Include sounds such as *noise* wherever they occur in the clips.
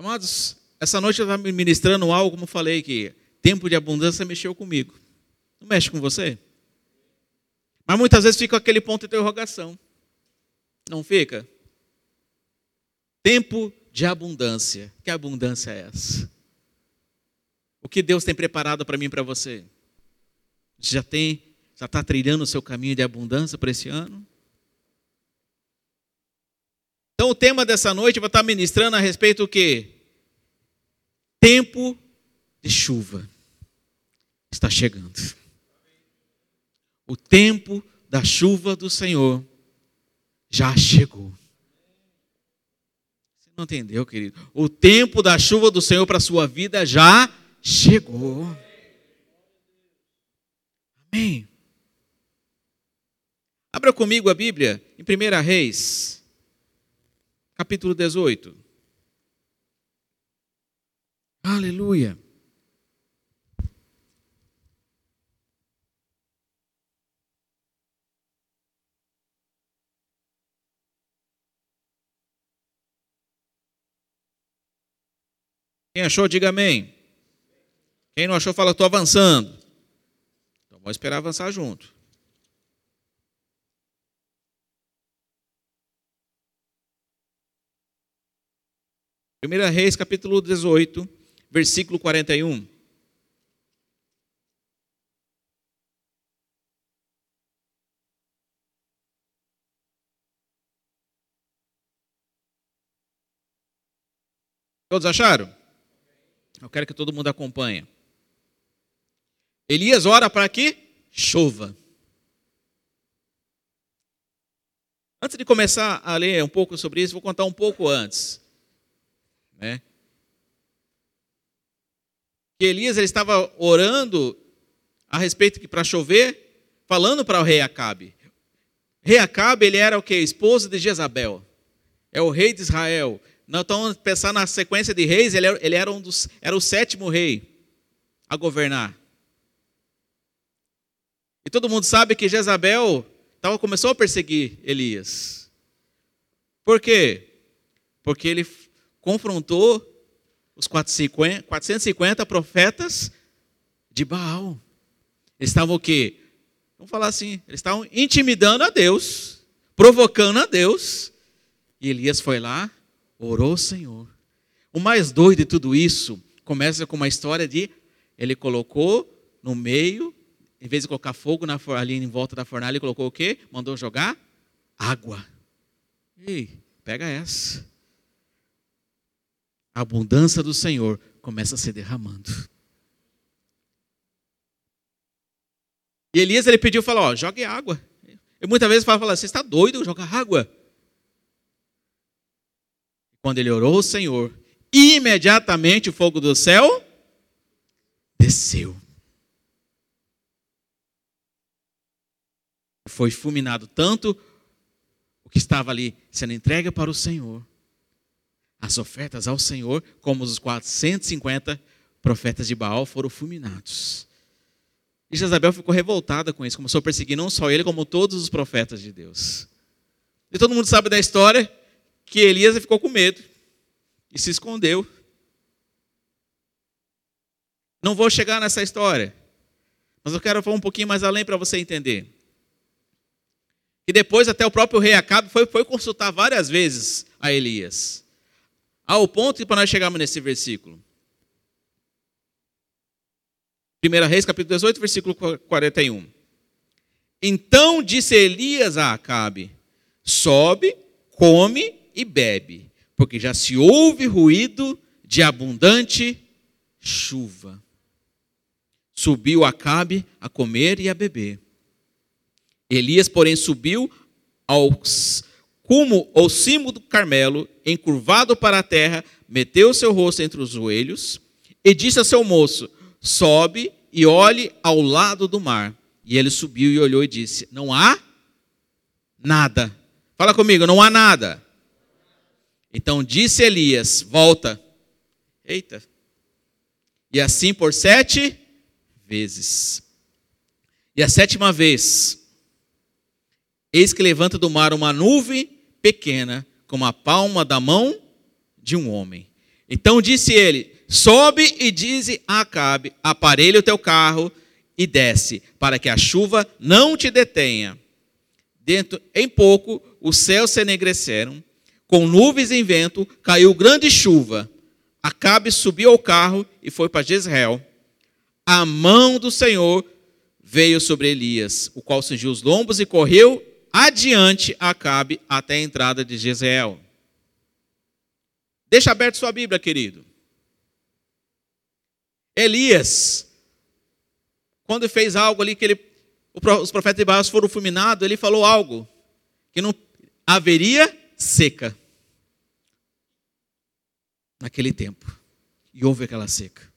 Amados, essa noite eu estava ministrando algo, como falei, que tempo de abundância mexeu comigo. Não mexe com você? Mas muitas vezes fica aquele ponto de interrogação. Não fica? Tempo de abundância. Que abundância é essa? O que Deus tem preparado para mim e para você? Já tem, já está trilhando o seu caminho de abundância para esse ano? Então o tema dessa noite vai estar ministrando a respeito do quê? Tempo de chuva está chegando. O tempo da chuva do Senhor já chegou. Você não entendeu, querido? O tempo da chuva do Senhor para a sua vida já chegou. Amém. Abra comigo a Bíblia em 1 Reis, capítulo 18. Aleluia. Quem achou, diga amém. Quem não achou, fala, estou avançando. Então vamos esperar avançar junto. Primeira Reis, capítulo 18, versículo 41. Todos acharam? Eu quero que todo mundo acompanhe. Elias ora para que chova. Antes de começar a ler um pouco sobre isso, vou contar um pouco antes. Né? Que Elias ele estava orando a respeito que para chover, falando para o rei Acabe. Rei Acabe, ele era o que? Esposa de Jezabel. É o rei de Israel. Então, pensar na sequência de reis, ele era, ele era, um dos, era o sétimo rei a governar. E todo mundo sabe que Jezabel começou a perseguir Elias. Por quê? Porque ele confrontou os 450, 450 profetas de Baal. Eles estavam o quê? Vamos falar assim, eles estavam intimidando a Deus, provocando a Deus. E Elias foi lá orou ao Senhor. O mais doido de tudo isso começa com uma história de ele colocou no meio, em vez de colocar fogo na, ali em volta da fornalha, ele colocou o quê? Mandou jogar água. Ei, pega essa. A abundância do Senhor começa a se derramando. E Elias ele pediu, falou, ó, jogue água. Eu muitas vezes falo, falo você está doido, jogar água? Quando ele orou ao Senhor, imediatamente o fogo do céu desceu. Foi fulminado tanto o que estava ali sendo entregue para o Senhor, as ofertas ao Senhor, como os 450 profetas de Baal foram fulminados. E Jezabel ficou revoltada com isso, começou a perseguir não só ele, como todos os profetas de Deus. E todo mundo sabe da história que Elias ficou com medo e se escondeu. Não vou chegar nessa história, mas eu quero falar um pouquinho mais além para você entender. E depois até o próprio rei Acabe foi, foi consultar várias vezes a Elias. Ao ponto que para nós chegarmos nesse versículo. 1 Reis, capítulo 18, versículo 41. Então disse Elias a Acabe: Sobe, come e bebe, porque já se ouve ruído de abundante chuva. Subiu Acabe a comer e a beber. Elias, porém, subiu ao cumo ou cimo do Carmelo, encurvado para a terra, meteu seu rosto entre os joelhos e disse a seu moço: Sobe e olhe ao lado do mar. E ele subiu e olhou e disse: Não há nada. Fala comigo, não há nada. Então disse Elias: Volta. Eita. E assim por sete vezes. E a sétima vez, eis que levanta do mar uma nuvem pequena, como a palma da mão de um homem. Então disse ele: Sobe e dize a Acabe: Aparelha o teu carro e desce, para que a chuva não te detenha. Dentro, em pouco, os céus se enegreceram, com nuvens em vento, caiu grande chuva. Acabe subiu ao carro e foi para Jezreel. A mão do Senhor veio sobre Elias, o qual cingiu os lombos e correu adiante Acabe até a entrada de Jezreel. Deixa aberto sua Bíblia, querido. Elias, quando fez algo ali que ele, os profetas de Baal foram fulminados, ele falou algo que não haveria seca naquele tempo. E houve aquela seca.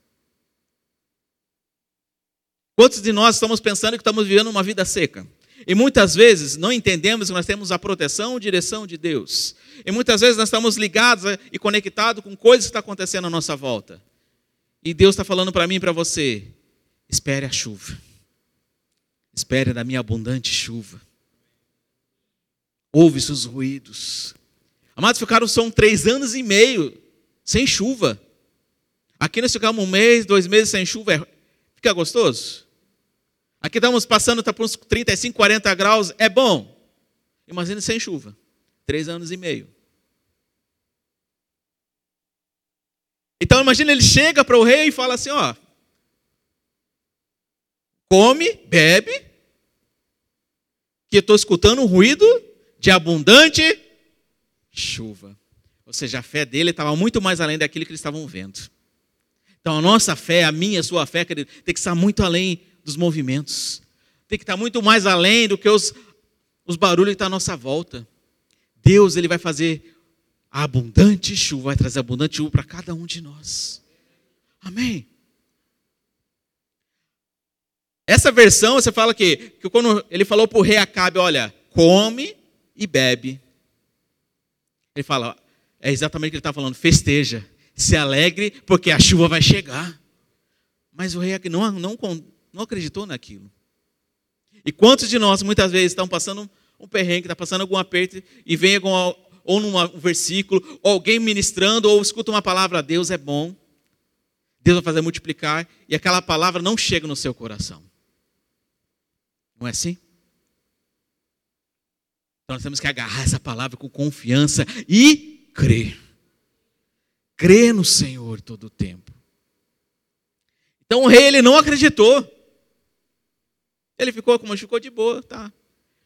Quantos de nós estamos pensando que estamos vivendo uma vida seca? E muitas vezes não entendemos que nós temos a proteção e direção de Deus. E muitas vezes nós estamos ligados e conectados com coisas que estão acontecendo à nossa volta. E Deus está falando para mim e para você: espere a chuva. Espere da minha abundante chuva. Ouve os ruídos. Amados, ficaram são três anos e meio sem chuva. Aqui nós ficamos um mês, dois meses sem chuva. É, fica gostoso? Aqui estamos passando tá por uns 35, 40 graus. É bom. Imagina sem chuva. Três anos e meio. Então imagina ele chega para o rei e fala assim: ó, come, bebe, que eu estou escutando um ruído de abundante chuva. Ou seja, a fé dele estava muito mais além daquilo que eles estavam vendo. Então a nossa fé, a minha, a sua fé, querido, tem que estar muito além dos movimentos. Tem que estar muito mais além do que os, os barulhos que estão à nossa volta. Deus ele vai fazer a abundante chuva, vai trazer abundante chuva para cada um de nós. Amém. Essa versão, você fala que, que quando ele falou para o rei Acabe, olha, come e bebe. Ele fala, é exatamente o que ele está falando, festeja, se alegre, porque a chuva vai chegar. Mas o rei não, não, não acreditou naquilo. E quantos de nós, muitas vezes, estão passando um perrengue, está passando algum aperto, e vem algum, ou num versículo, ou alguém ministrando, ou escuta uma palavra, Deus é bom, Deus vai fazer multiplicar, e aquela palavra não chega no seu coração. Não é assim? Então nós temos que agarrar essa palavra com confiança e crer. Crer no Senhor todo o tempo. Então o rei ele não acreditou. Ele ficou como ficou de boa, tá?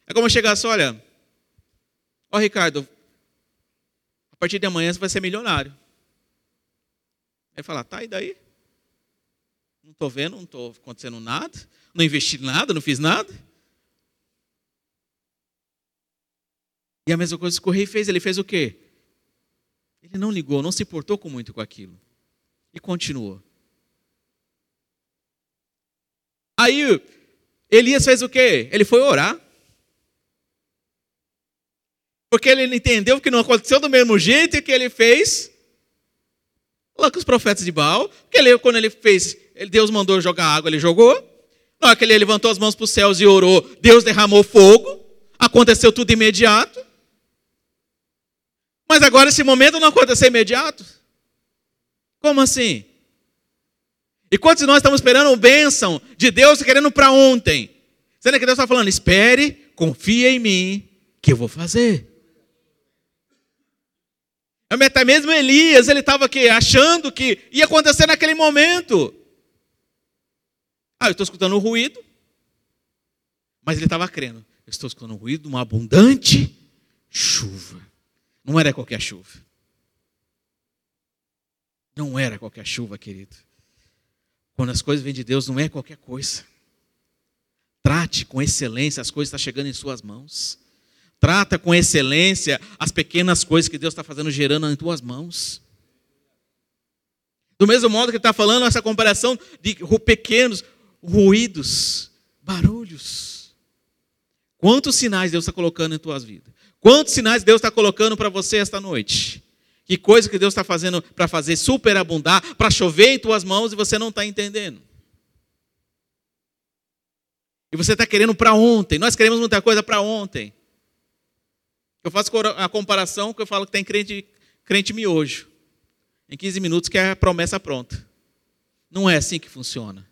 É como chegasse, olha, ó Ricardo, a partir de amanhã você vai ser milionário. Aí falar, tá, e daí? Não estou vendo, não estou acontecendo nada, não investi nada, não fiz nada. E a mesma coisa que o rei fez, ele fez o quê? Ele não ligou, não se importou com muito com aquilo. E continuou. Aí Elias fez o quê? Ele foi orar. Porque ele entendeu que não aconteceu do mesmo jeito que ele fez lá com os profetas de Baal. Porque ele, quando ele fez, Deus mandou jogar água, ele jogou. Na hora que ele levantou as mãos para os céus e orou, Deus derramou fogo. Aconteceu tudo imediato. Mas agora esse momento não aconteceu imediato. Como assim? E quantos de nós estamos esperando bênção de Deus querendo para ontem? Sendo que Deus está falando, espere, confia em mim, que eu vou fazer. Até mesmo Elias, ele estava achando que ia acontecer naquele momento. Ah, eu estou escutando um ruído. Mas ele estava crendo. Eu estou escutando um ruído uma abundante chuva. Não era qualquer chuva. Não era qualquer chuva, querido. Quando as coisas vêm de Deus, não é qualquer coisa. Trate com excelência as coisas que estão chegando em suas mãos. Trata com excelência as pequenas coisas que Deus está fazendo gerando em tuas mãos. Do mesmo modo que está falando essa comparação de pequenos ruídos, barulhos. Quantos sinais Deus está colocando em tuas vidas? Quantos sinais Deus está colocando para você esta noite? Que coisa que Deus está fazendo para fazer superabundar, para chover em tuas mãos e você não está entendendo. E você está querendo para ontem. Nós queremos muita coisa para ontem. Eu faço a comparação que eu falo que tem crente, crente miojo. em 15 minutos quer a promessa pronta. Não é assim que funciona.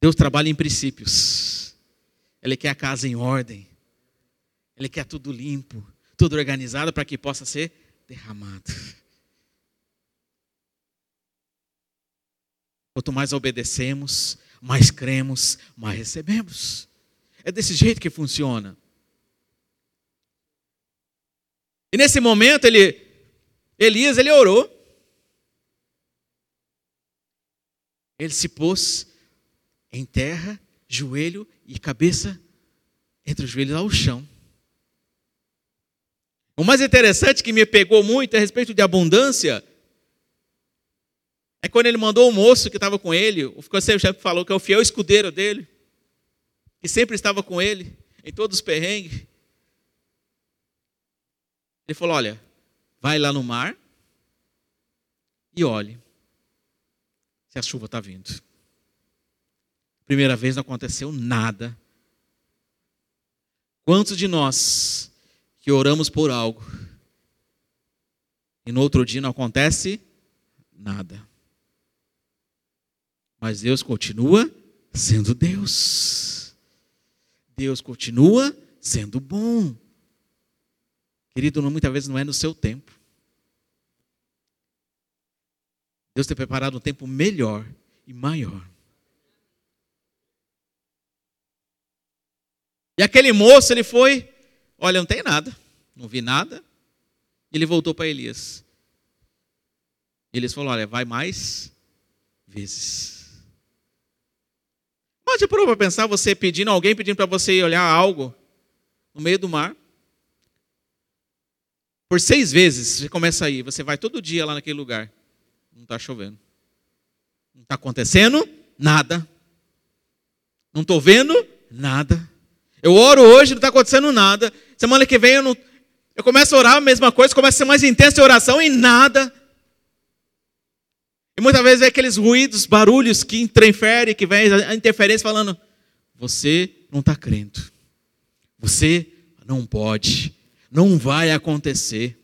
Deus trabalha em princípios. Ele quer a casa em ordem. Ele quer tudo limpo, tudo organizado para que possa ser derramado. Quanto mais obedecemos, mais cremos, mais recebemos. É desse jeito que funciona. E nesse momento ele, Elias, ele orou. Ele se pôs em terra, joelho e cabeça entre os joelhos ao chão. O mais interessante que me pegou muito a respeito de abundância é quando ele mandou o moço que estava com ele, o chefe falou que é o fiel escudeiro dele, que sempre estava com ele em todos os perrengues. Ele falou: Olha, vai lá no mar e olhe se a chuva está vindo. Primeira vez não aconteceu nada. Quantos de nós que oramos por algo e no outro dia não acontece nada? Mas Deus continua sendo Deus. Deus continua sendo bom. Querido, muitas vezes não é no seu tempo. Deus tem preparado um tempo melhor e maior. E aquele moço, ele foi, olha, não tem nada, não vi nada. Ele voltou para Elias. Elias falou: olha, vai mais vezes. Mas já parou para pensar você pedindo, alguém pedindo para você ir olhar algo no meio do mar? Por seis vezes você começa a ir, você vai todo dia lá naquele lugar. Não está chovendo. Não está acontecendo nada. Não estou vendo nada. Eu oro hoje, não está acontecendo nada. Semana que vem eu, não, eu começo a orar a mesma coisa, começa a ser mais intensa a oração e nada. E muitas vezes é aqueles ruídos, barulhos que interferem, que vem a interferência falando: você não está crendo. Você não pode. Não vai acontecer.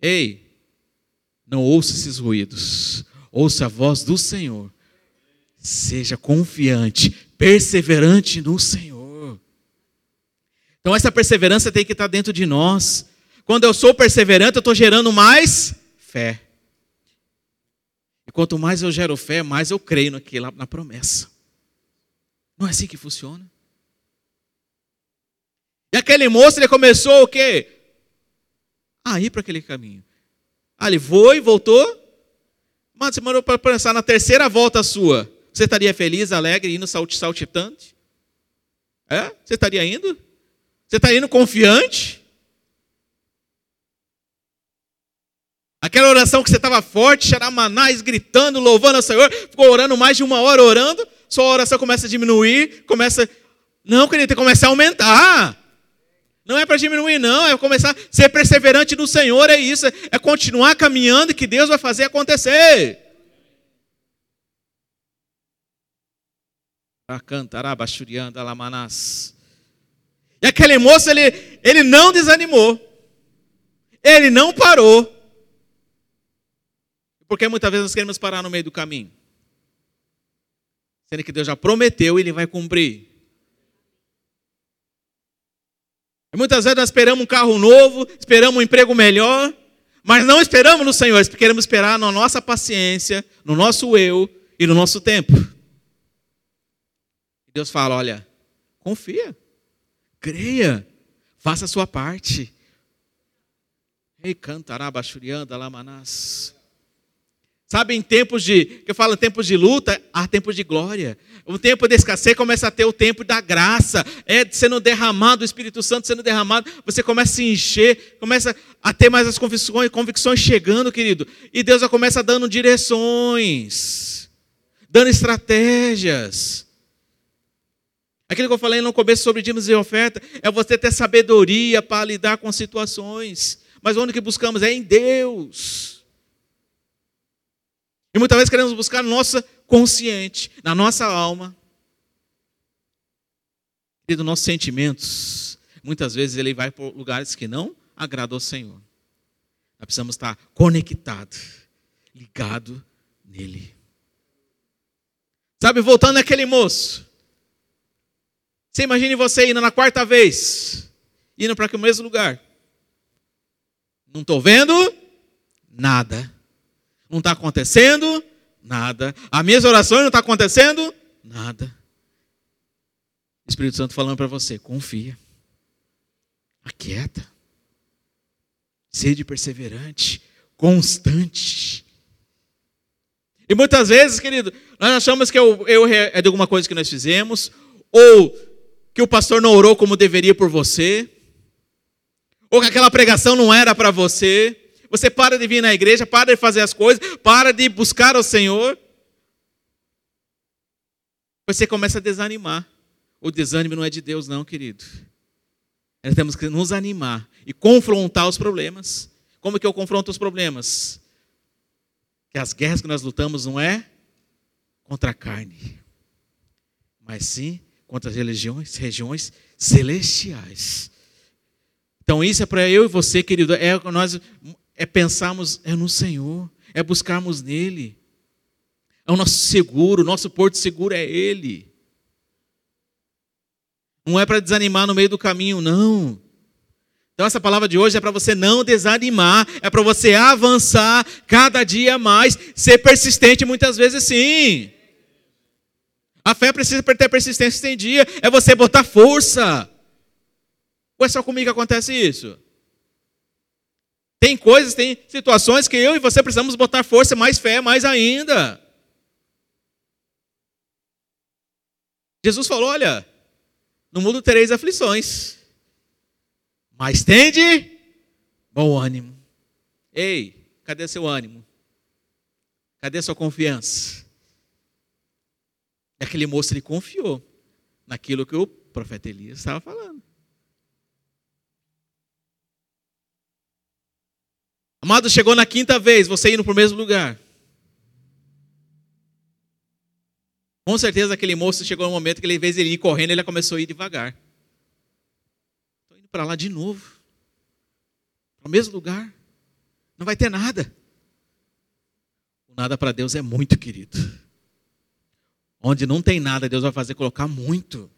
Ei, não ouça esses ruídos. Ouça a voz do Senhor. Seja confiante, perseverante no Senhor. Então essa perseverança tem que estar dentro de nós. Quando eu sou perseverante, eu estou gerando mais fé. E quanto mais eu gero fé, mais eu creio naquilo, na promessa. Não é assim que funciona? E aquele moço, ele começou o quê? A ir para aquele caminho. Ah, ele foi, voltou. Mas você mandou para pensar na terceira volta sua. Você estaria feliz, alegre, indo saltitante? É? Você estaria indo? Você está indo confiante? Aquela oração que você estava forte, xaramanás, gritando, louvando ao Senhor, ficou orando mais de uma hora orando, sua oração começa a diminuir, começa. Não, querido, tem que começar a aumentar. Não é para diminuir, não, é começar a ser perseverante no Senhor, é isso, é continuar caminhando que Deus vai fazer acontecer. Cantará, bachurianda, lamanás. E aquele moço, ele, ele não desanimou. Ele não parou. Porque muitas vezes nós queremos parar no meio do caminho. Sendo que Deus já prometeu e Ele vai cumprir. E muitas vezes nós esperamos um carro novo, esperamos um emprego melhor, mas não esperamos no Senhor, queremos esperar na nossa paciência, no nosso eu e no nosso tempo. Deus fala: olha, confia. Creia, faça a sua parte. Ei, cantará, bachurianda, lamanás. Sabe, em tempos de, que eu falo, tempos de luta, há tempos de glória. O tempo de escassez começa a ter o tempo da graça, é sendo derramado, o Espírito Santo sendo derramado, você começa a se encher, começa a ter mais as convicções, convicções chegando, querido. E Deus já começa dando direções, dando estratégias. Aquilo que eu falei no começo sobre dízimos e oferta é você ter sabedoria para lidar com situações. Mas onde que buscamos é em Deus. E muitas vezes queremos buscar no nosso consciente, na nossa alma. E dos nossos sentimentos, muitas vezes ele vai por lugares que não agradam ao Senhor. Nós precisamos estar conectado, ligado nele. Sabe, voltando àquele moço. Você imagine você indo na quarta vez, indo para o mesmo lugar. Não estou vendo nada. Não está acontecendo nada. A mesma oração não está acontecendo nada. Espírito Santo falando para você: confia, aquieta, sede perseverante, constante. E muitas vezes, querido, nós achamos que o erro é de alguma coisa que nós fizemos, ou que o pastor não orou como deveria por você, ou que aquela pregação não era para você. Você para de vir na igreja, para de fazer as coisas, para de buscar o Senhor. Você começa a desanimar. O desânimo não é de Deus, não, querido. Nós temos que nos animar e confrontar os problemas. Como que eu confronto os problemas? Que as guerras que nós lutamos não é contra a carne, mas sim contra as religiões, regiões celestiais. Então isso é para eu e você, querido, é nós é pensarmos é no Senhor, é buscarmos nele. É o nosso seguro, o nosso porto seguro é ele. Não é para desanimar no meio do caminho, não. Então, essa palavra de hoje é para você não desanimar, é para você avançar cada dia mais, ser persistente muitas vezes sim. A fé precisa ter persistência tem dia, é você botar força. Ou é só comigo que acontece isso? Tem coisas, tem situações que eu e você precisamos botar força, mais fé, mais ainda. Jesus falou: olha, no mundo tereis aflições, mas tende bom ânimo. Ei, cadê seu ânimo? Cadê sua confiança? E aquele moço ele confiou naquilo que o profeta Elias estava falando. Amado, chegou na quinta vez, você indo para o mesmo lugar. Com certeza aquele moço chegou no momento que ele, vez ele ir correndo, ele começou a ir devagar. Estou indo para lá de novo. Para o mesmo lugar. Não vai ter nada. O nada para Deus é muito, querido. Onde não tem nada, Deus vai fazer colocar muito.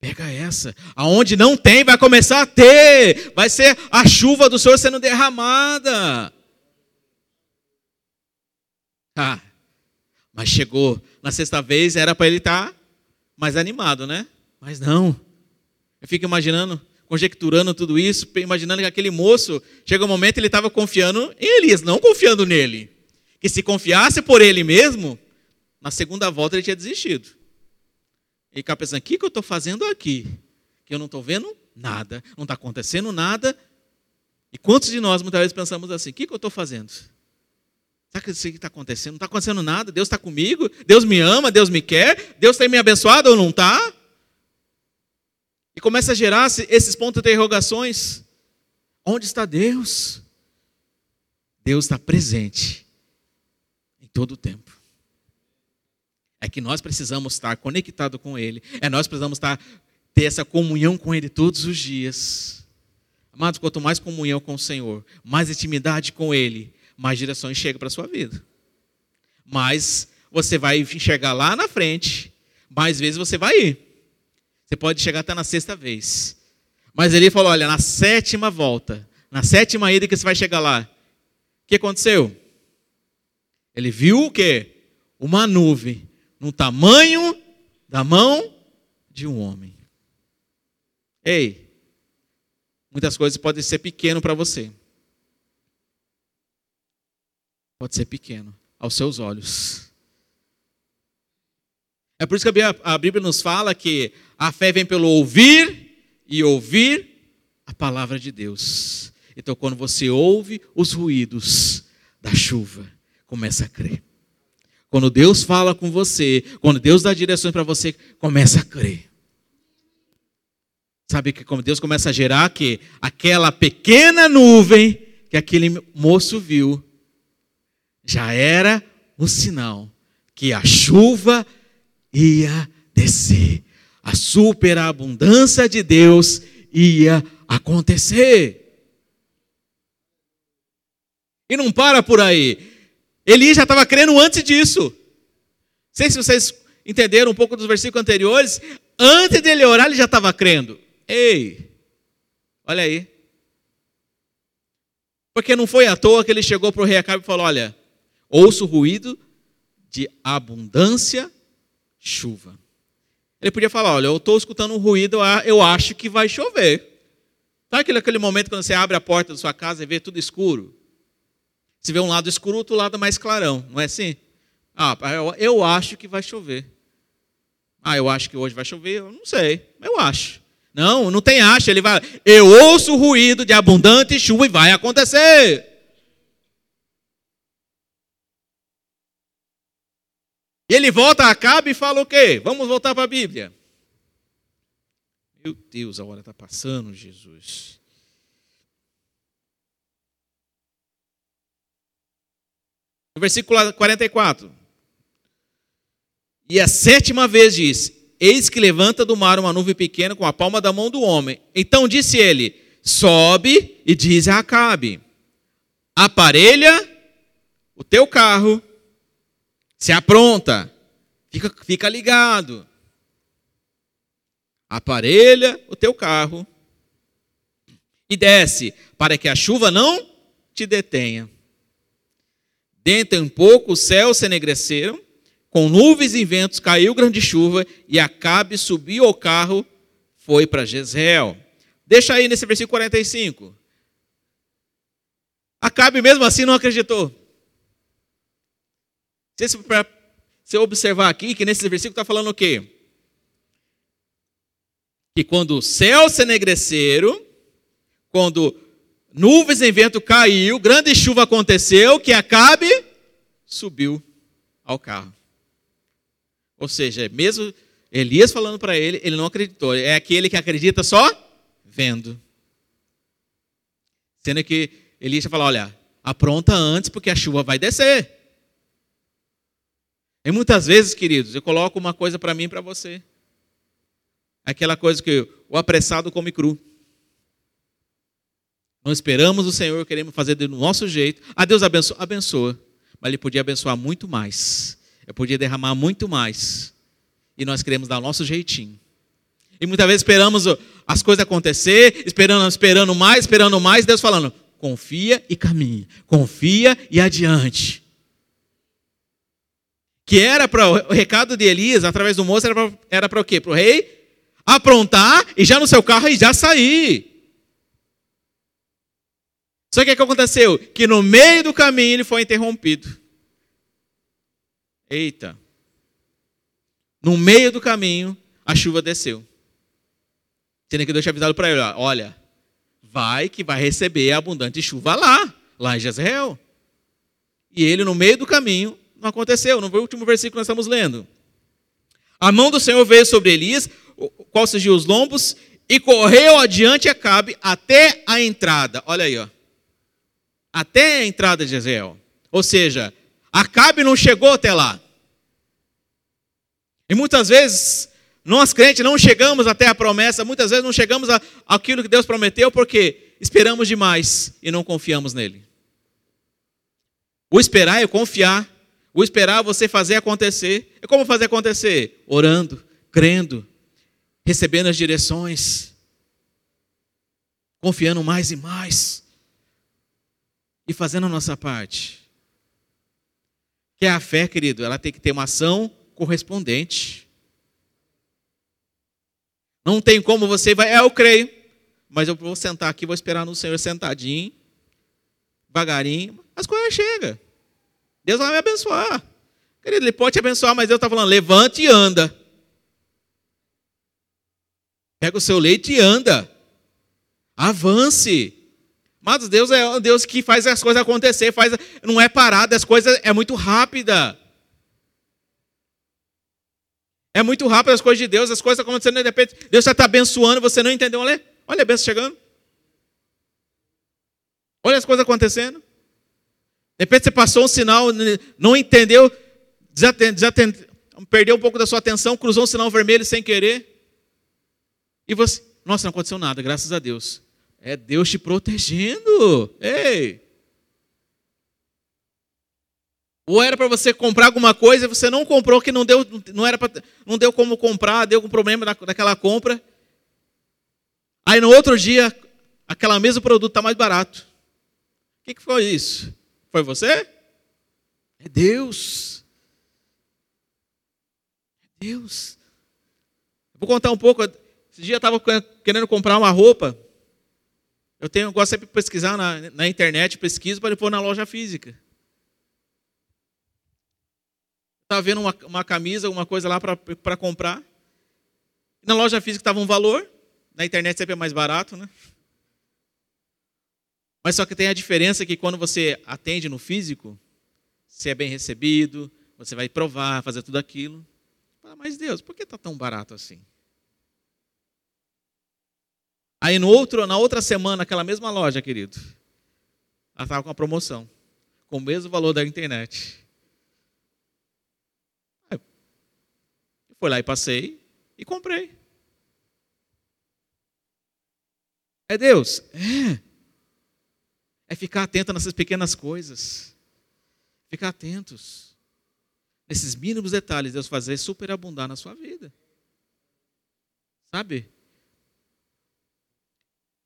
Pega essa. Aonde não tem, vai começar a ter. Vai ser a chuva do Senhor sendo derramada. Ah, mas chegou na sexta vez, era para ele estar tá mais animado, né? Mas não. Eu fico imaginando, conjecturando tudo isso, imaginando que aquele moço, chega um momento ele estava confiando em Elias, não confiando nele. Que se confiasse por ele mesmo, na segunda volta ele tinha desistido. Ele ficava pensando: o que, que eu estou fazendo aqui? Que eu não estou vendo nada, não está acontecendo nada. E quantos de nós muitas vezes pensamos assim: o que, que eu estou fazendo? Sabe o que está acontecendo? Não está acontecendo nada. Deus está comigo. Deus me ama. Deus me quer. Deus tem me abençoado ou não está? E começa a gerar esses pontos de interrogações. Onde está Deus? Deus está presente em todo o tempo. É que nós precisamos estar conectados com Ele. É nós precisamos estar ter essa comunhão com Ele todos os dias. Amados, quanto mais comunhão com o Senhor, mais intimidade com Ele, mais direções chegam para a sua vida. Mais você vai enxergar lá na frente, mais vezes você vai ir. Você pode chegar até na sexta vez. Mas ele falou: olha, na sétima volta, na sétima ida que você vai chegar lá, o que aconteceu? Ele viu o quê? Uma nuvem no tamanho da mão de um homem. Ei, muitas coisas podem ser pequeno para você pode ser pequeno aos seus olhos. É por isso que a Bíblia nos fala que a fé vem pelo ouvir e ouvir a palavra de Deus. Então, quando você ouve os ruídos da chuva, começa a crer. Quando Deus fala com você, quando Deus dá direções para você, começa a crer. Sabe que como Deus começa a gerar que aquela pequena nuvem que aquele moço viu já era o sinal que a chuva ia descer. A superabundância de Deus ia acontecer. E não para por aí. Elias já estava crendo antes disso. Não sei se vocês entenderam um pouco dos versículos anteriores. Antes dele orar, ele já estava crendo. Ei, olha aí. Porque não foi à toa que ele chegou para o rei Acabe e falou: Olha, ouço o ruído de abundância, chuva. Ele podia falar: Olha, eu estou escutando um ruído, eu acho que vai chover. Sabe aquele, aquele momento quando você abre a porta da sua casa e vê tudo escuro? Você vê um lado escuro, outro lado mais clarão, não é assim? Ah, eu, acho que vai chover. Ah, eu acho que hoje vai chover, eu não sei, eu acho. Não, não tem acha, ele vai. Eu ouço o ruído de abundante chuva e vai acontecer. E ele volta a Acabe e fala o quê? Vamos voltar para a Bíblia. Meu Deus, a hora está passando, Jesus. No versículo 44. E a sétima vez diz: Eis que levanta do mar uma nuvem pequena com a palma da mão do homem. Então disse ele: Sobe e diz a Acabe: Aparelha o teu carro, se apronta, fica, fica ligado. Aparelha o teu carro e desce, para que a chuva não te detenha. Dentro em pouco os céus se enegreceram, com nuvens e ventos caiu grande chuva, e Acabe subiu ao carro, foi para Jezreel. Deixa aí nesse versículo 45. Acabe mesmo assim não acreditou. Se você observar aqui, que nesse versículo está falando o quê? Que quando os céus se enegreceram, quando nuvens em vento caiu, grande chuva aconteceu, que Acabe subiu ao carro. Ou seja, mesmo Elias falando para ele, ele não acreditou. É aquele que acredita só vendo. Sendo que Elias fala: olha, apronta antes porque a chuva vai descer. E muitas vezes, queridos, eu coloco uma coisa para mim e para você. Aquela coisa que o apressado come cru. Não esperamos o Senhor, queremos fazer do nosso jeito. A ah, Deus abençoa, abençoa. Mas Ele podia abençoar muito mais. Ele podia derramar muito mais. E nós queremos dar o nosso jeitinho. E muitas vezes esperamos as coisas acontecer, esperando, esperando mais, esperando mais, Deus falando: confia e caminha, confia e adiante. Que era para o recado de Elias, através do moço, era para o quê? Para o rei aprontar e já no seu carro e já sair. Só que o que aconteceu? Que no meio do caminho ele foi interrompido. Eita. No meio do caminho, a chuva desceu. Tinha que Deus avisado para ele: olha, vai que vai receber abundante chuva lá, lá em Jezreel. E ele, no meio do caminho, não aconteceu. Não foi o último versículo que nós estamos lendo. A mão do Senhor veio sobre Elias, qual surgiu os lombos, e correu adiante a Cabe até a entrada. Olha aí, ó até a entrada de Jezreel. Ou seja, Acabe não chegou até lá. E muitas vezes, nós crentes não chegamos até a promessa, muitas vezes não chegamos àquilo que Deus prometeu porque esperamos demais e não confiamos nele. O esperar é confiar. O esperar é você fazer acontecer. E como fazer acontecer? Orando, crendo, recebendo as direções, confiando mais e mais e fazendo a nossa parte. Que é a fé, querido, ela tem que ter uma ação correspondente. Não tem como você vai, é, eu creio, mas eu vou sentar aqui, vou esperar no Senhor sentadinho, devagarinho, as coisas chegam. Deus vai me abençoar. Querido, Ele pode te abençoar, mas Deus está falando, levante e anda. Pega o seu leite e anda. Avance. Mas Deus é um Deus que faz as coisas acontecer, faz, não é parada, as coisas é muito rápida. É muito rápido as coisas de Deus, as coisas acontecendo de repente, Deus já está abençoando, você não entendeu, olha, olha a bênção chegando. Olha as coisas acontecendo. De repente você passou um sinal, não entendeu, perdeu um pouco da sua atenção, cruzou um sinal vermelho sem querer. E você, nossa, não aconteceu nada, graças a Deus. É Deus te protegendo. Ei! Ou era para você comprar alguma coisa e você não comprou, que não deu, não era pra, não deu como comprar, deu algum problema daquela compra. Aí no outro dia, aquela mesmo produto está mais barato. O que, que foi isso? Foi você? É Deus. É Deus. Vou contar um pouco. Esse dia eu estava querendo comprar uma roupa. Eu tenho, eu gosto sempre de pesquisar na, na internet, pesquiso para pôr na loja física. Estava vendo uma, uma camisa, alguma coisa lá para comprar. Na loja física estava um valor, na internet sempre é mais barato, né? Mas só que tem a diferença que quando você atende no físico, você é bem recebido, você vai provar, fazer tudo aquilo. Fala, mas Deus, por que está tão barato assim? Aí no outro, na outra semana, aquela mesma loja, querido, ela estava com uma promoção, com o mesmo valor da internet. Eu fui lá e passei e comprei. É Deus? É. É ficar atento nessas pequenas coisas. Ficar atentos. Nesses mínimos detalhes, Deus fazer superabundar na sua vida. Sabe?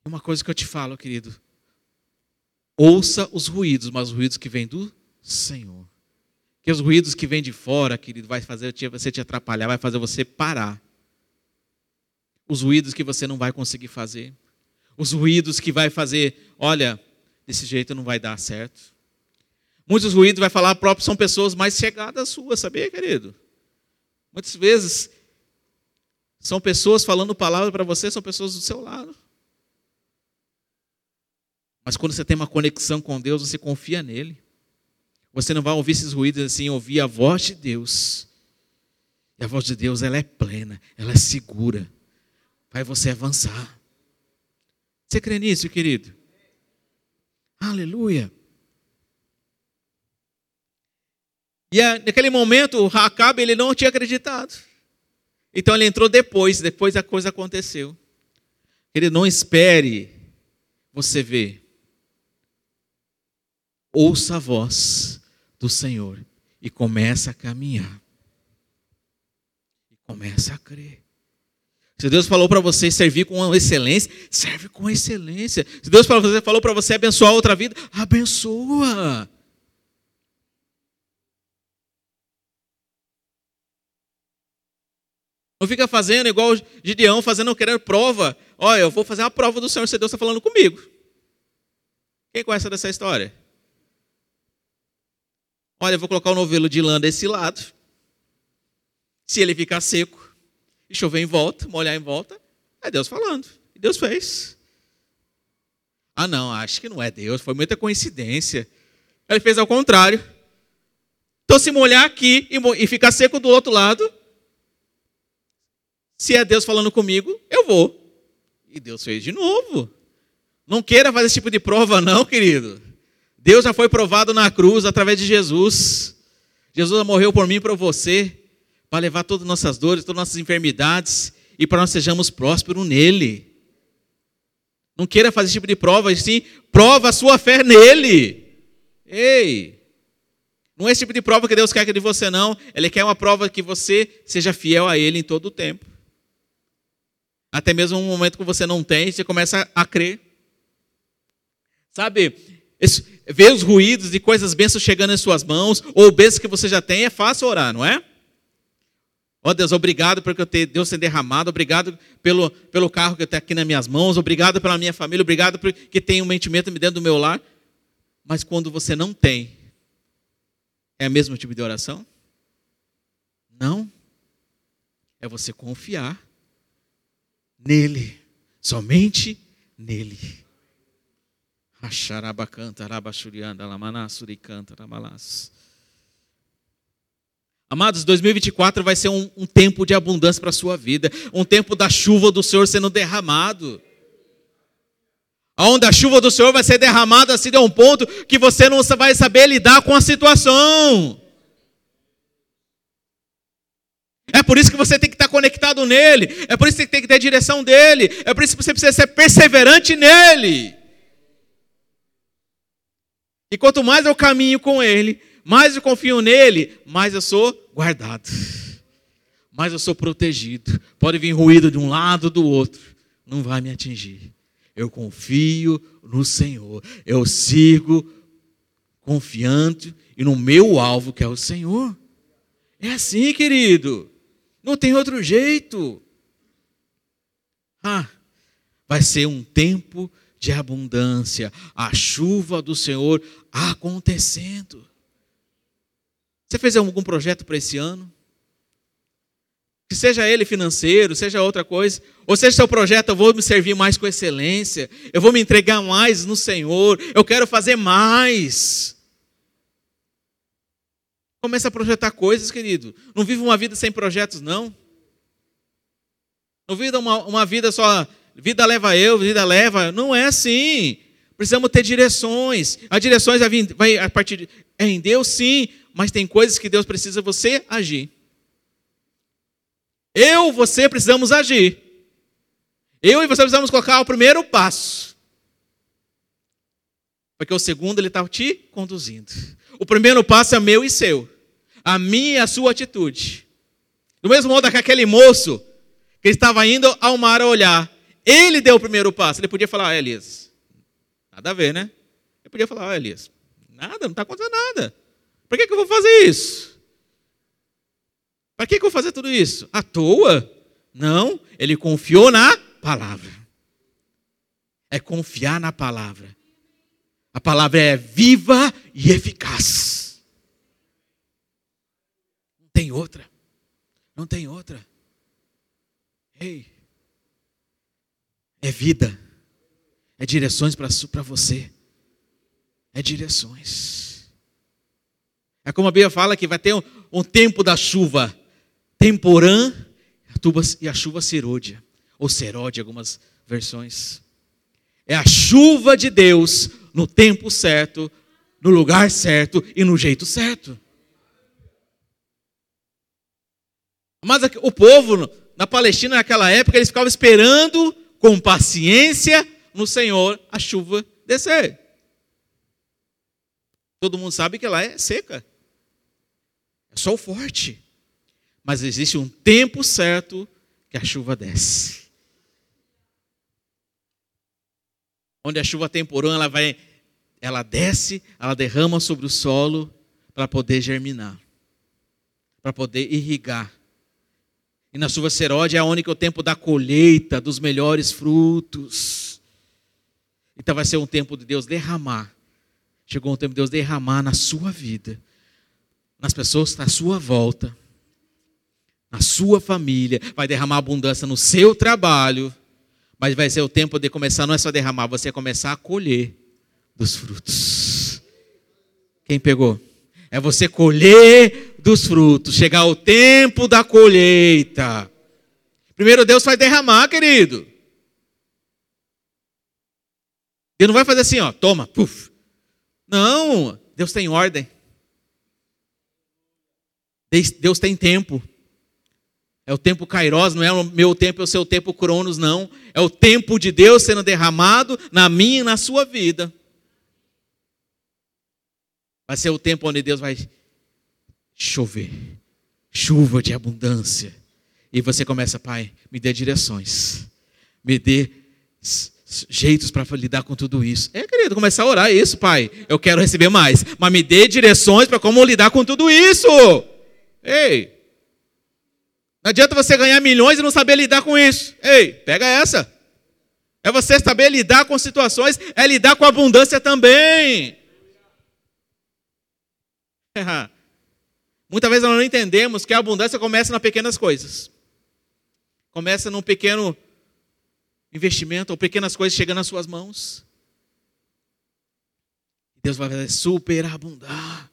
Uma coisa que eu te falo, querido. Ouça os ruídos, mas os ruídos que vêm do Senhor. Que os ruídos que vêm de fora, querido, vai fazer você te atrapalhar, vai fazer você parar. Os ruídos que você não vai conseguir fazer. Os ruídos que vai fazer, olha, desse jeito não vai dar certo. Muitos ruídos vai falar próprio são pessoas mais chegadas suas, sabia, querido? Muitas vezes são pessoas falando palavra para você, são pessoas do seu lado. Mas quando você tem uma conexão com Deus, você confia nele. Você não vai ouvir esses ruídos assim, ouvir a voz de Deus. E a voz de Deus, ela é plena, ela é segura. Vai você avançar. Você crê nisso, querido? Aleluia. E naquele momento, o Acabe ele não tinha acreditado. Então ele entrou depois, depois a coisa aconteceu. Ele não espere você ver ouça a voz do Senhor e começa a caminhar. E começa a crer. Se Deus falou para você servir com excelência, serve com excelência. Se Deus falou para você abençoar outra vida, abençoa. Não fica fazendo igual Gideão, fazendo, querendo prova. Olha, eu vou fazer a prova do Senhor se Deus está falando comigo. Quem conhece dessa história? Olha, vou colocar o novelo de lã desse lado. Se ele ficar seco e chover em volta, molhar em volta, é Deus falando. E Deus fez. Ah, não, acho que não é Deus, foi muita coincidência. Ele fez ao contrário. Então, se molhar aqui e ficar seco do outro lado, se é Deus falando comigo, eu vou. E Deus fez de novo. Não queira fazer esse tipo de prova, não, querido. Deus já foi provado na cruz através de Jesus. Jesus morreu por mim e por você, para levar todas as nossas dores, todas as nossas enfermidades, e para nós sejamos prósperos nele. Não queira fazer esse tipo de prova, sim, prova a sua fé nele. Ei! Não é esse tipo de prova que Deus quer de você, não. Ele quer uma prova que você seja fiel a Ele em todo o tempo. Até mesmo um momento que você não tem, você começa a crer. Sabe, ver os ruídos de coisas bênçãos chegando em suas mãos, ou bênçãos que você já tem, é fácil orar, não é? Ó oh, Deus, obrigado eu ter, Deus ter derramado, obrigado pelo, pelo carro que está aqui nas minhas mãos, obrigado pela minha família, obrigado porque tem um mentimento dentro do meu lar. Mas quando você não tem, é o mesmo tipo de oração? Não. É você confiar nele, somente nele. Amados, 2024 vai ser um, um tempo de abundância para a sua vida, um tempo da chuva do Senhor sendo derramado. Onde a chuva do Senhor vai ser derramada assim de um ponto que você não vai saber lidar com a situação. É por isso que você tem que estar conectado nele. É por isso que tem que ter a direção dele. É por isso que você precisa ser perseverante nele. E quanto mais eu caminho com Ele, mais eu confio nele, mais eu sou guardado. Mais eu sou protegido. Pode vir ruído de um lado ou do outro, não vai me atingir. Eu confio no Senhor. Eu sigo confiante e no meu alvo, que é o Senhor. É assim, querido. Não tem outro jeito. Ah, vai ser um tempo de abundância, a chuva do Senhor acontecendo. Você fez algum projeto para esse ano? Que seja ele financeiro, seja outra coisa, ou seja seu projeto, eu vou me servir mais com excelência, eu vou me entregar mais no Senhor, eu quero fazer mais. Começa a projetar coisas, querido. Não viva uma vida sem projetos, não. Não viva uma, uma vida só, vida leva eu, vida leva. Não é assim. Precisamos ter direções. As direções vai, vai a partir de, é em Deus, sim, mas tem coisas que Deus precisa você agir. Eu, você precisamos agir. Eu e você precisamos colocar o primeiro passo. Porque o segundo ele está te conduzindo. O primeiro passo é meu e seu. A minha e a sua atitude. Do mesmo modo que aquele moço que estava indo ao mar a olhar, ele deu o primeiro passo. Ele podia falar, ah, Elias, nada a ver, né? Ele podia falar, ah, Elias, nada, não está acontecendo nada. Por que, que eu vou fazer isso? Para que, que eu vou fazer tudo isso? À toa? Não, ele confiou na palavra. É confiar na palavra. A palavra é viva e eficaz. Não tem outra. Não tem outra. Ei, é vida, é direções para você, é direções. É como a Bíblia fala que vai ter um, um tempo da chuva temporã e a chuva serôdia, ou seródia, algumas versões. É a chuva de Deus no tempo certo, no lugar certo e no jeito certo. Mas o povo na Palestina naquela época, eles ficavam esperando com paciência no Senhor a chuva descer. Todo mundo sabe que lá é seca. É sol forte. Mas existe um tempo certo que a chuva desce. Onde a chuva temporã, ela vai, ela desce, ela derrama sobre o solo para poder germinar, para poder irrigar e na chuva seródia é onde é o tempo da colheita dos melhores frutos. Então vai ser um tempo de Deus derramar. Chegou um tempo de Deus derramar na sua vida, nas pessoas que estão à sua volta, na sua família. Vai derramar abundância no seu trabalho. Mas vai ser o tempo de começar, não é só derramar, você começar a colher dos frutos. Quem pegou? É você colher dos frutos, chegar o tempo da colheita. Primeiro Deus vai derramar, querido. Ele não vai fazer assim, ó, toma, puf. Não, Deus tem ordem. Deus tem tempo. É o tempo Kairos, não é o meu tempo, é o seu tempo Cronos, não. É o tempo de Deus sendo derramado na minha e na sua vida. Vai ser o tempo onde Deus vai chover, chuva de abundância. E você começa, Pai, me dê direções, me dê jeitos para lidar com tudo isso. É, querido, começar a orar isso, Pai. Eu quero receber mais, mas me dê direções para como lidar com tudo isso. Ei, não adianta você ganhar milhões e não saber lidar com isso. Ei, pega essa. É você saber lidar com situações, é lidar com abundância também. *laughs* Muitas vezes nós não entendemos que a abundância começa nas pequenas coisas. Começa num pequeno investimento ou pequenas coisas chegando nas suas mãos. Deus vai fazer superabundar.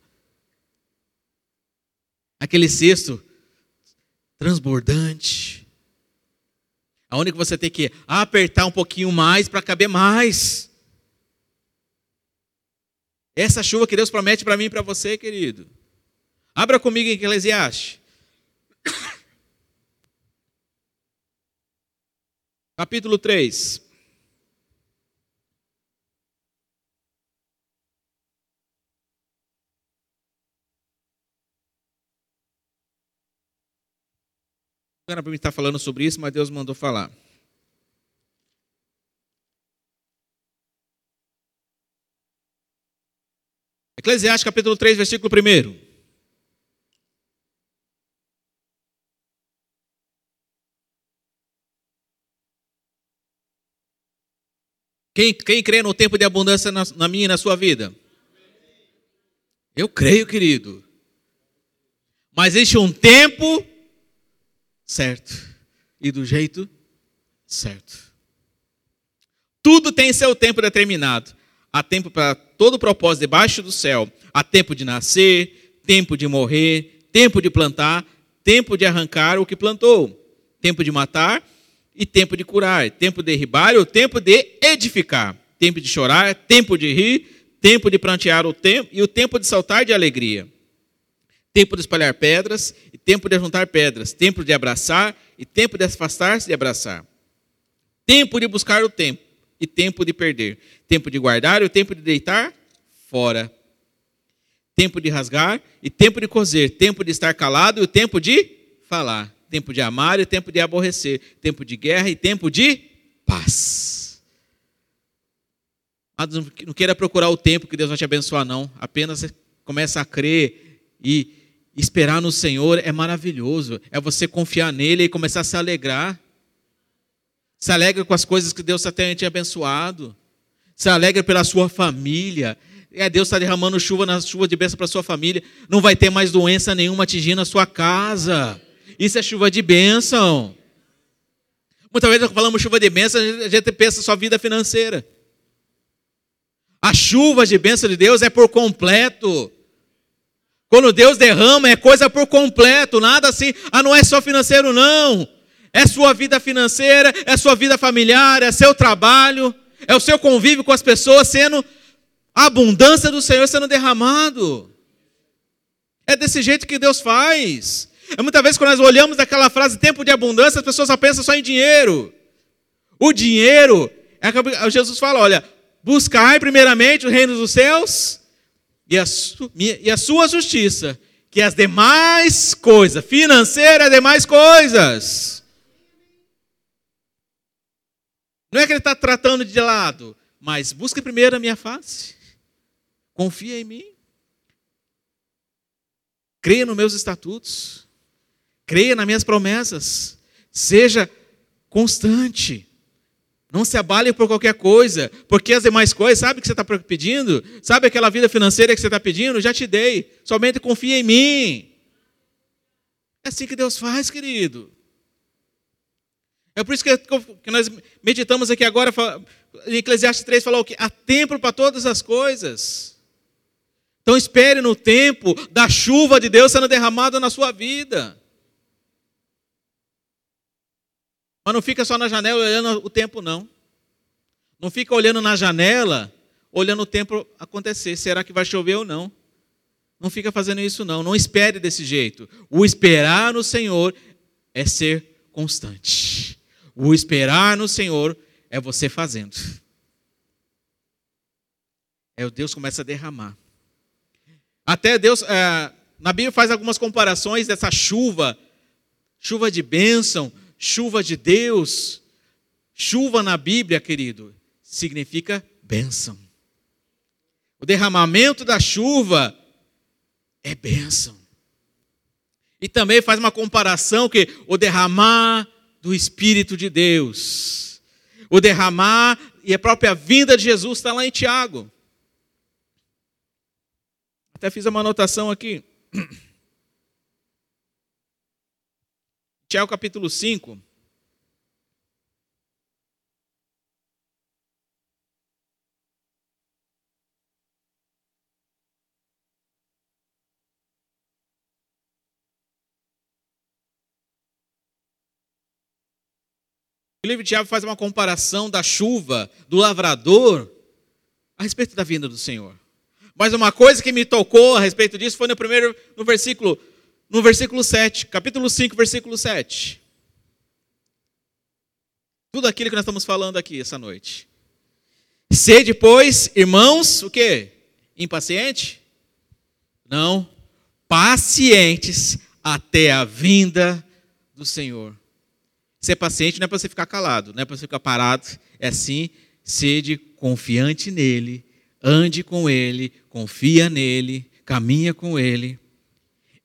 Aquele cesto transbordante. Aonde que você tem que apertar um pouquinho mais para caber mais. Essa chuva que Deus promete para mim e para você, querido. Abra comigo em Eclesiastes. *coughs* Capítulo 3. Não era para mim estar falando sobre isso, mas Deus mandou falar. Eclesiastes capítulo 3, versículo 1. Quem, quem crê no tempo de abundância na, na minha e na sua vida? Eu creio, querido. Mas existe um tempo certo e do jeito certo. Tudo tem seu tempo determinado. Há tempo para todo propósito debaixo do céu. Há tempo de nascer, tempo de morrer, tempo de plantar, tempo de arrancar o que plantou, tempo de matar e tempo de curar, tempo de derribar e o tempo de edificar, tempo de chorar, tempo de rir, tempo de plantear o tempo e o tempo de saltar de alegria, tempo de espalhar pedras e tempo de juntar pedras, tempo de abraçar e tempo de afastar-se de abraçar, tempo de buscar o tempo e tempo de perder, tempo de guardar e o tempo de deitar fora, tempo de rasgar e tempo de coser, tempo de estar calado e o tempo de falar tempo de amar e tempo de aborrecer, tempo de guerra e tempo de paz. Mas não queira procurar o tempo que Deus vai te abençoar, não. Apenas começa a crer e esperar no Senhor é maravilhoso. É você confiar nele e começar a se alegrar. Se alegra com as coisas que Deus tem te abençoado. Se alegra pela sua família. É, Deus está derramando chuva na chuva de bênção para sua família. Não vai ter mais doença nenhuma atingindo a sua casa. Isso é chuva de bênção. Muitas vezes, quando falamos chuva de bênção, a gente pensa só vida financeira. A chuva de bênção de Deus é por completo. Quando Deus derrama, é coisa por completo, nada assim, ah, não é só financeiro, não. É sua vida financeira, é sua vida familiar, é seu trabalho, é o seu convívio com as pessoas sendo a abundância do Senhor sendo derramado. É desse jeito que Deus faz. É muitas vezes quando nós olhamos aquela frase tempo de abundância, as pessoas só pensam só em dinheiro. O dinheiro, é Jesus fala, olha, buscai primeiramente o reino dos céus e a, e a sua justiça, que as demais coisas, financeiras, demais coisas. Não é que ele está tratando de lado, mas busque primeiro a minha face. Confia em mim. Creia nos meus estatutos. Creia nas minhas promessas. Seja constante. Não se abale por qualquer coisa, porque as demais coisas, sabe o que você está pedindo? Sabe aquela vida financeira que você está pedindo? Já te dei. Somente confia em mim. É assim que Deus faz, querido. É por isso que nós meditamos aqui agora, em Eclesiastes 3 falou que há tempo para todas as coisas. Então espere no tempo da chuva de Deus sendo derramada na sua vida. Mas não fica só na janela olhando o tempo, não. Não fica olhando na janela, olhando o tempo acontecer. Será que vai chover ou não? Não fica fazendo isso, não. Não espere desse jeito. O esperar no Senhor é ser constante. O esperar no Senhor é você fazendo. É o Deus começa a derramar. Até Deus, é, na Bíblia faz algumas comparações dessa chuva, chuva de bênção, chuva de Deus. Chuva na Bíblia, querido, significa bênção. O derramamento da chuva é bênção. E também faz uma comparação que o derramar do Espírito de Deus, o derramar e a própria vinda de Jesus está lá em Tiago. Até fiz uma anotação aqui. *clears throat* Tiago capítulo 5. O livro de Tiago faz uma comparação da chuva, do lavrador, a respeito da vinda do Senhor. Mas uma coisa que me tocou a respeito disso foi no primeiro, no versículo no versículo 7, capítulo 5, versículo 7. Tudo aquilo que nós estamos falando aqui essa noite. Sede, pois, irmãos, o quê? Impaciente? Não. Pacientes até a vinda do Senhor. Ser paciente não é para você ficar calado, não é para você ficar parado, é sim, sede confiante nele, ande com ele, confia nele, caminha com ele.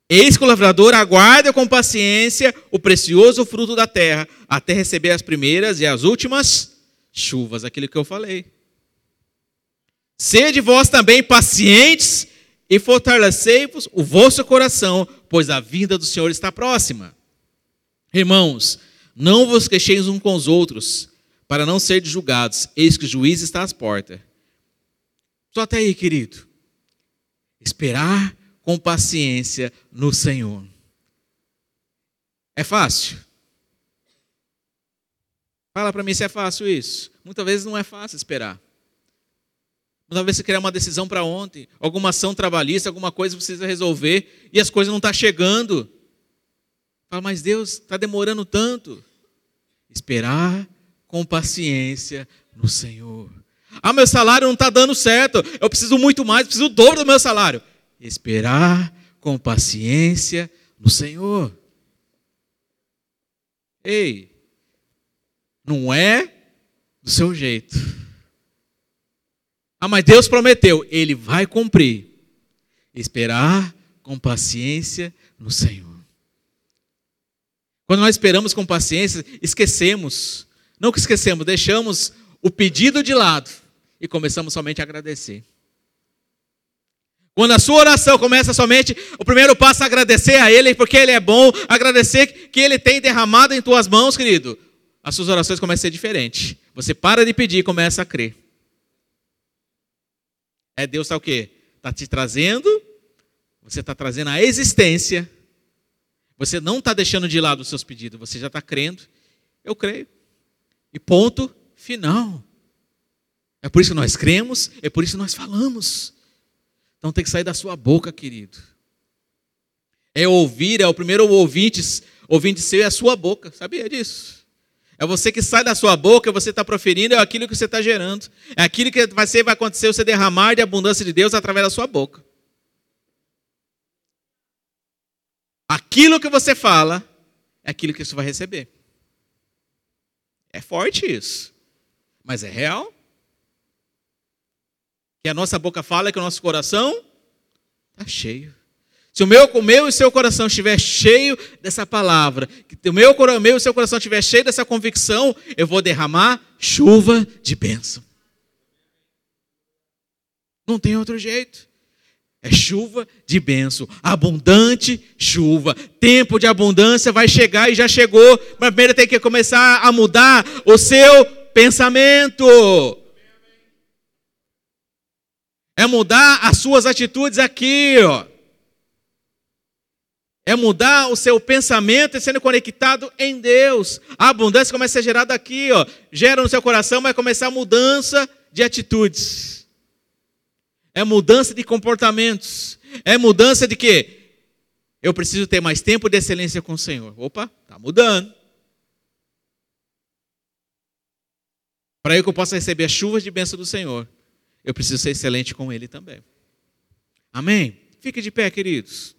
Eis que o lavrador aguarda com paciência o precioso fruto da terra, até receber as primeiras e as últimas chuvas, aquilo que eu falei. Sede vós também pacientes e fortalecei-vos o vosso coração, pois a vinda do Senhor está próxima. Irmãos, não vos queixeis uns com os outros, para não ser julgados, eis que o juiz está às portas. Só até aí, querido. Esperar com paciência no Senhor. É fácil? Fala para mim se é fácil isso. Muitas vezes não é fácil esperar. Muitas vezes você quer uma decisão para ontem, alguma ação trabalhista, alguma coisa precisa resolver e as coisas não estão tá chegando. Fala, mas Deus está demorando tanto. Esperar com paciência no Senhor. Ah, meu salário não está dando certo. Eu preciso muito mais, preciso do dobro do meu salário. Esperar com paciência no Senhor. Ei, não é do seu jeito. Ah, mas Deus prometeu, Ele vai cumprir. Esperar com paciência no Senhor. Quando nós esperamos com paciência, esquecemos. Não que esquecemos, deixamos o pedido de lado e começamos somente a agradecer. Quando a sua oração começa somente, o primeiro passo é agradecer a Ele, porque Ele é bom, agradecer que Ele tem derramado em tuas mãos, querido. As suas orações começam a ser diferentes. Você para de pedir e começa a crer. É Deus está o quê? Está te trazendo, você está trazendo a existência. Você não está deixando de lado os seus pedidos, você já está crendo. Eu creio. E ponto final. É por isso que nós cremos, é por isso que nós falamos. Então tem que sair da sua boca, querido. É ouvir, é o primeiro ouvinte, ouvinte seu é a sua boca. Sabia disso? É você que sai da sua boca, você está proferindo, é aquilo que você está gerando. É aquilo que vai, ser, vai acontecer, você derramar de abundância de Deus através da sua boca. Aquilo que você fala é aquilo que você vai receber. É forte isso, mas é real que a nossa boca fala, que o nosso coração está cheio. Se o meu, o meu e o seu coração estiver cheio dessa palavra, que o meu, o meu e o seu coração estiver cheio dessa convicção, eu vou derramar chuva de bênção. Não tem outro jeito. É chuva de bênção, abundante chuva. Tempo de abundância vai chegar e já chegou. Mas primeiro tem que começar a mudar o seu pensamento é mudar as suas atitudes aqui, ó. É mudar o seu pensamento e sendo conectado em Deus. A abundância começa a ser gerada aqui, ó. Gera no seu coração, vai começar a mudança de atitudes. É mudança de comportamentos. É mudança de quê? Eu preciso ter mais tempo de excelência com o Senhor. Opa, tá mudando. Para que eu possa receber as chuvas de bênção do Senhor eu preciso ser excelente com Ele também. Amém? Fique de pé, queridos.